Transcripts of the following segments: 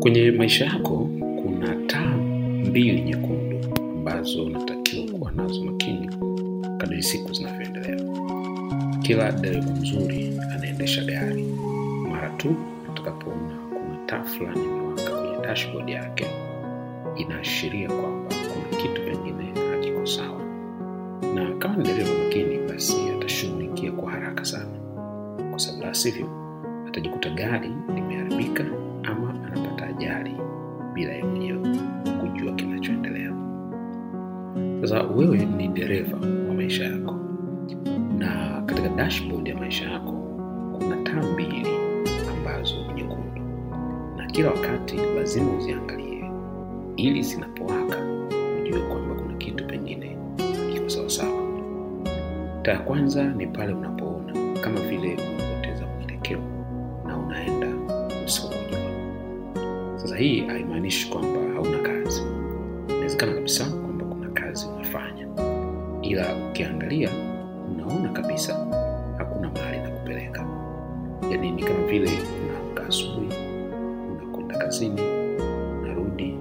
Kwenye maisha yako kuna taa mbili nyekundu ambazo unatakiwa kuwa nazo makini kadiri siku zinavyoendelea. Kila dereva mzuri anaendesha gari, mara tu atakapoona kuna taa fulani imewaka kwenye dashboard yake, inaashiria kwamba kuna kitu pengine hakiko sawa, na kama ni dereva makini, basi atashughulikia kwa haraka sana, kwa sababu la sivyo atajikuta gari katika dashboard ya maisha yako kuna taa mbili ambazo nyekundu, na kila wakati lazima uziangalie ili zinapowaka ujue kwamba kuna kitu pengine kiko sawasawa. Taa ya kwanza ni pale unapoona kama vile unapoteza mwelekeo na unaenda usikojua. Sasa hii haimaanishi kwamba hauna kazi. Inawezekana kabisa kwamba kuna kazi unafanya, ila ukiangalia unaona kabisa Yaani ni kama vile unaamka asubuhi, unakwenda kazini, unarudi,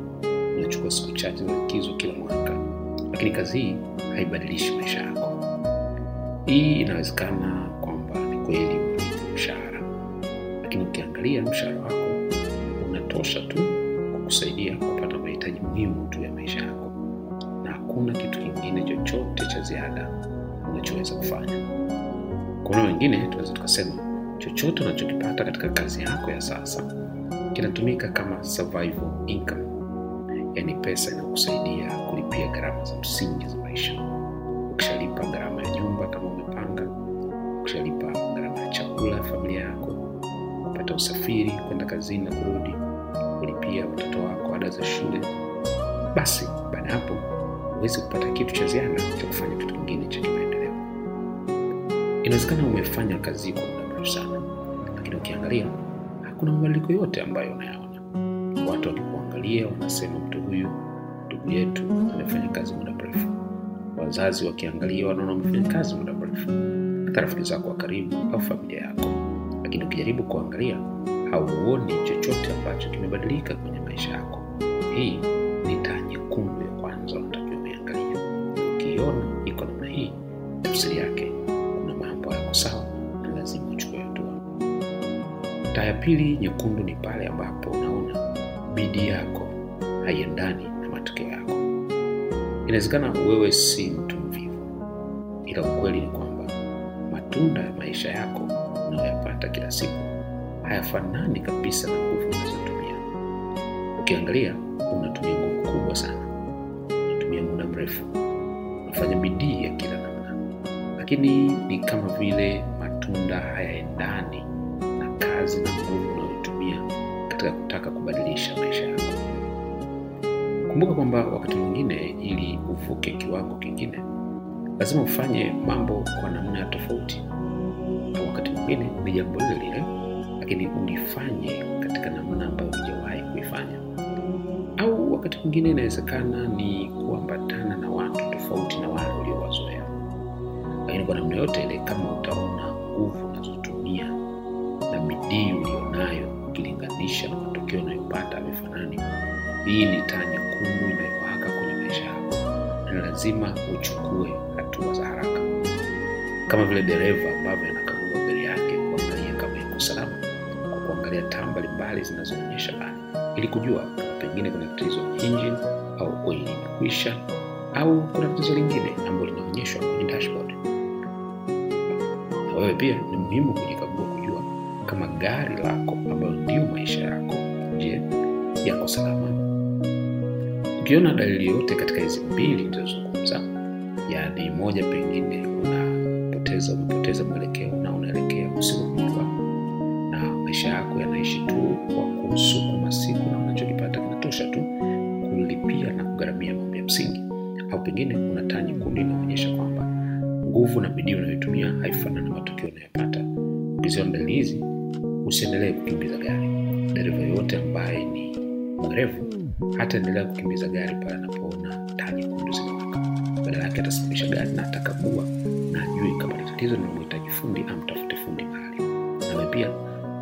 unachukua siku chache za likizo kila mwaka, lakini kazi hii haibadilishi maisha yako. Hii inawezekana kwamba ni kweli mshahara, lakini ukiangalia mshahara wako unatosha tu kukusaidia kupata mahitaji muhimu tu ya maisha yako, na hakuna kitu kingine chochote cha ziada unachoweza kufanya. Kuna wengine tunaweza tukasema chochote unachokipata katika kazi yako ya sasa kinatumika kama survival income, yaani pesa inayokusaidia kulipia gharama za msingi za maisha. Ukishalipa gharama ya nyumba kama umepanga, ukishalipa gharama ya chakula ya familia yako, kupata usafiri kwenda kazini na kurudi, kulipia watoto wako ada za shule, basi baada hapo huwezi kupata kitu cha ziada cha kufanya kitu kingine cha kimaendeleo. Inawezekana umefanya kazi kwa mrefu sana, lakini ukiangalia hakuna mabadiliko yote ambayo unayaona. Watu wakikuangalia wanasema mtu huyu ndugu yetu amefanya kazi muda mrefu. Wazazi wakiangalia wanaona wamefanya kazi muda mrefu, hata rafiki zako wa karibu au familia yako. Lakini ukijaribu kuangalia, hauoni chochote ambacho kimebadilika kwenye maisha yako. Hii Taa ya pili nyekundu ni pale ambapo unaona bidii yako haiendani na matokeo yako. Inawezekana wewe si mtu mvivu, ila ukweli ni kwamba matunda ya maisha yako unayoyapata kila siku hayafanani kabisa na nguvu unazotumia. Ukiangalia, unatumia nguvu kubwa sana, unatumia muda mrefu, unafanya bidii ya kila namna, lakini ni kama vile matunda hayaendani kazi na nguvu unayotumia katika kutaka kubadilisha maisha yako. Kumbuka kwamba wakati mwingine, ili uvuke kiwango kingine, lazima ufanye mambo kwa namna tofauti, au wakati mwingine ni jambo lile lile, lakini ulifanye katika namna ambayo hujawahi kuifanya, au wakati mwingine inawezekana ni kuambatana na watu tofauti na wale uliowazoea. Lakini kwa namna yote ile, kama utaona nguvu unazotumia na bidii ulionayo ukilinganisha na matokeo unayopata havifanani, hii ni taa nyekundu inayowaka kwenye maisha yako, na lazima uchukue hatua za haraka, kama vile dereva ambavyo anakagua gari yake kuangalia kama iko salama, kwa kuangalia taa mbalimbali zinazoonyesha gari ili kujua pengine kuna tatizo la au oili imekwisha au kuna tatizo lingine ambalo linaonyeshwa kwenye dashboard. Na wewe pia ni muhimu kama gari lako ambayo ndiyo maisha yako, je, yako salama? Ukiona dalili yoyote katika hizi mbili nilizozungumza, yaani moja, pengine unapoteza umepoteza mwelekeo na unaelekea usikojua, na maisha yako yanaishi tu kwa kusukuma siku na unachokipata kinatosha tu kulipia na kugharamia mambo ya msingi, au pengine una taa nyekundu inaonyesha kwamba nguvu na bidii unayotumia haifanani na matokeo unayopata. Ukiziona dalili hizi, usiendelee kukimbiza gari. Dereva yoyote ambaye ni mwerevu hataendelea kukimbiza gari pale anapoona taa nyekundu zinawaka. Badala yake atasimamisha gari na atakagua na ajui kama ni tatizo linalomhitaji fundi, amtafute fundi mahali. Nawe pia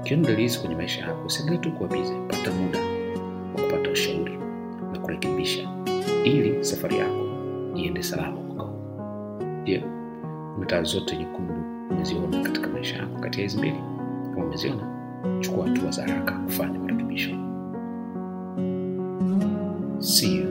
ukiona kwenye maisha yako, usiendelee tu kuwa bize, pata muda wa kupata ushauri na kurekebisha ili safari yako iende salama kwako. Je, taa zote nyekundu umeziona katika maisha yako kati ya hizi mbili? Kama umeziona, chukua hatua za haraka kufanya marekebisho. See you